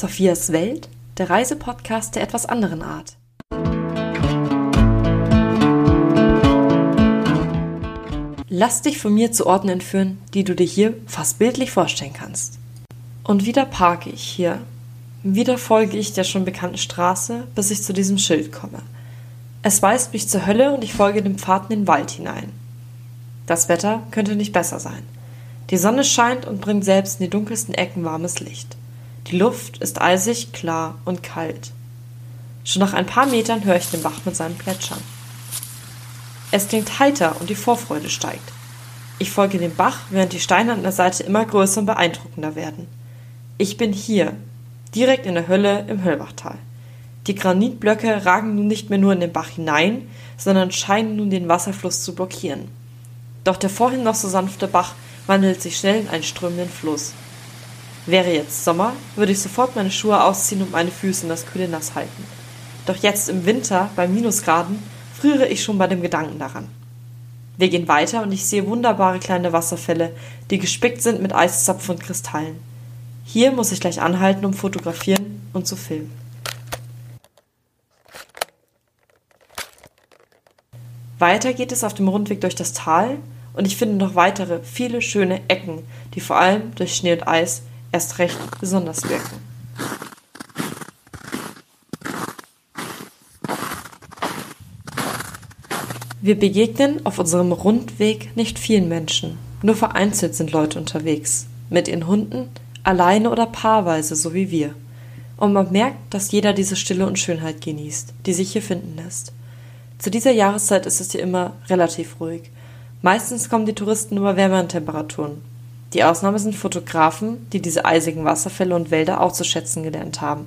Sophias Welt, der Reisepodcast der etwas anderen Art. Lass dich von mir zu Orten entführen, die du dir hier fast bildlich vorstellen kannst. Und wieder parke ich hier. Wieder folge ich der schon bekannten Straße, bis ich zu diesem Schild komme. Es weist mich zur Hölle und ich folge dem Pfad in den Wald hinein. Das Wetter könnte nicht besser sein. Die Sonne scheint und bringt selbst in die dunkelsten Ecken warmes Licht. Die Luft ist eisig, klar und kalt. Schon nach ein paar Metern höre ich den Bach mit seinem Plätschern. Es klingt heiter und die Vorfreude steigt. Ich folge dem Bach, während die Steine an der Seite immer größer und beeindruckender werden. Ich bin hier, direkt in der Hölle im Höllbachtal. Die Granitblöcke ragen nun nicht mehr nur in den Bach hinein, sondern scheinen nun den Wasserfluss zu blockieren. Doch der vorhin noch so sanfte Bach wandelt sich schnell in einen strömenden Fluss. Wäre jetzt Sommer, würde ich sofort meine Schuhe ausziehen und meine Füße in das kühle Nass halten. Doch jetzt im Winter, bei Minusgraden, friere ich schon bei dem Gedanken daran. Wir gehen weiter und ich sehe wunderbare kleine Wasserfälle, die gespickt sind mit Eiszapfen und Kristallen. Hier muss ich gleich anhalten, um fotografieren und zu filmen. Weiter geht es auf dem Rundweg durch das Tal und ich finde noch weitere, viele schöne Ecken, die vor allem durch Schnee und Eis erst recht besonders wirken. Wir begegnen auf unserem Rundweg nicht vielen Menschen. Nur vereinzelt sind Leute unterwegs. Mit ihren Hunden, alleine oder paarweise, so wie wir. Und man merkt, dass jeder diese Stille und Schönheit genießt, die sich hier finden lässt. Zu dieser Jahreszeit ist es hier immer relativ ruhig. Meistens kommen die Touristen über wärmeren Temperaturen. Die Ausnahme sind Fotografen, die diese eisigen Wasserfälle und Wälder auch zu schätzen gelernt haben.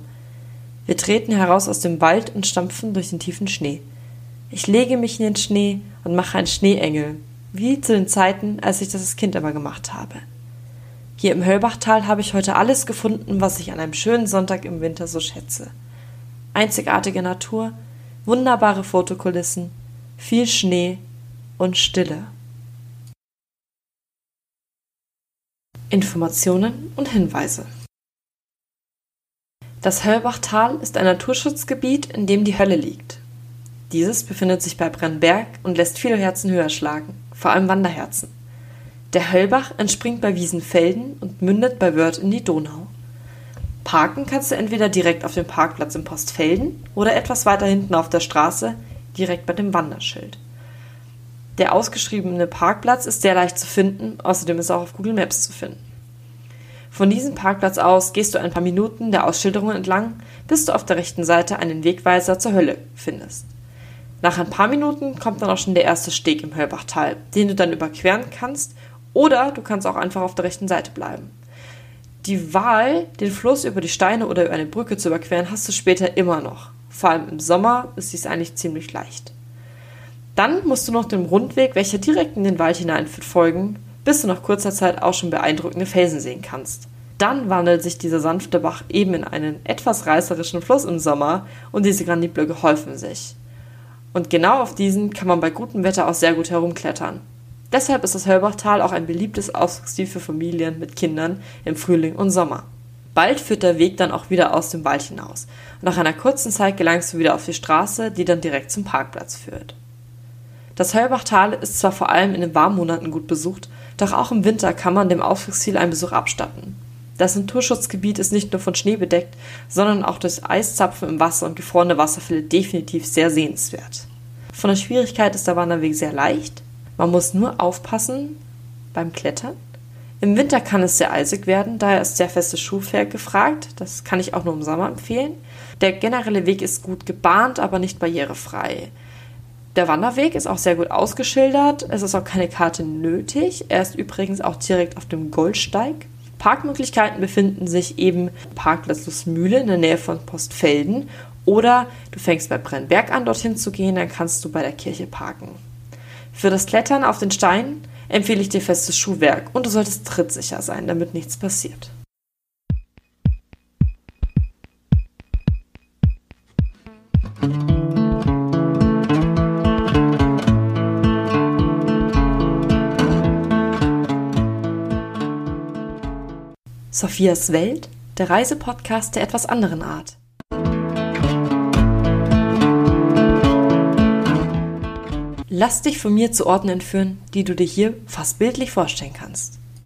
Wir treten heraus aus dem Wald und stampfen durch den tiefen Schnee. Ich lege mich in den Schnee und mache einen Schneeengel, wie zu den Zeiten, als ich das als Kind immer gemacht habe. Hier im Höllbachtal habe ich heute alles gefunden, was ich an einem schönen Sonntag im Winter so schätze. Einzigartige Natur, wunderbare Fotokulissen, viel Schnee und Stille. Informationen und Hinweise Das Höllbachtal ist ein Naturschutzgebiet, in dem die Hölle liegt. Dieses befindet sich bei Brennberg und lässt viele Herzen höher schlagen, vor allem Wanderherzen. Der Höllbach entspringt bei Wiesenfelden und mündet bei Wörth in die Donau. Parken kannst du entweder direkt auf dem Parkplatz in Postfelden oder etwas weiter hinten auf der Straße, direkt bei dem Wanderschild. Der ausgeschriebene Parkplatz ist sehr leicht zu finden, außerdem ist er auch auf Google Maps zu finden. Von diesem Parkplatz aus gehst du ein paar Minuten der Ausschilderung entlang, bis du auf der rechten Seite einen Wegweiser zur Hölle findest. Nach ein paar Minuten kommt dann auch schon der erste Steg im Höllbachtal, den du dann überqueren kannst, oder du kannst auch einfach auf der rechten Seite bleiben. Die Wahl, den Fluss über die Steine oder über eine Brücke zu überqueren, hast du später immer noch. Vor allem im Sommer ist dies eigentlich ziemlich leicht. Dann musst du noch dem Rundweg, welcher direkt in den Wald hineinführt, folgen, bis du nach kurzer Zeit auch schon beeindruckende Felsen sehen kannst. Dann wandelt sich dieser sanfte Bach eben in einen etwas reißerischen Fluss im Sommer und diese Granitblöcke häufen sich. Und genau auf diesen kann man bei gutem Wetter auch sehr gut herumklettern. Deshalb ist das Höllbachtal auch ein beliebtes Ausflugsziel für Familien mit Kindern im Frühling und Sommer. Bald führt der Weg dann auch wieder aus dem Wald hinaus. Und nach einer kurzen Zeit gelangst du wieder auf die Straße, die dann direkt zum Parkplatz führt. Das Höllbachtal ist zwar vor allem in den Warmmonaten gut besucht, doch auch im Winter kann man dem Ausflugsziel einen Besuch abstatten. Das Naturschutzgebiet ist nicht nur von Schnee bedeckt, sondern auch durch Eiszapfen im Wasser und gefrorene Wasserfälle definitiv sehr sehenswert. Von der Schwierigkeit ist der Wanderweg sehr leicht. Man muss nur aufpassen beim Klettern. Im Winter kann es sehr eisig werden, daher ist sehr festes Schuhwerk gefragt. Das kann ich auch nur im Sommer empfehlen. Der generelle Weg ist gut gebahnt, aber nicht barrierefrei. Der Wanderweg ist auch sehr gut ausgeschildert. Es ist auch keine Karte nötig. Er ist übrigens auch direkt auf dem Goldsteig. Parkmöglichkeiten befinden sich eben Parkplatz Lussmühle in der Nähe von Postfelden oder du fängst bei Brennberg an, dorthin zu gehen, dann kannst du bei der Kirche parken. Für das Klettern auf den Stein empfehle ich dir festes Schuhwerk und du solltest trittsicher sein, damit nichts passiert. Sophias Welt, der Reisepodcast der etwas anderen Art. Lass dich von mir zu Orten entführen, die du dir hier fast bildlich vorstellen kannst.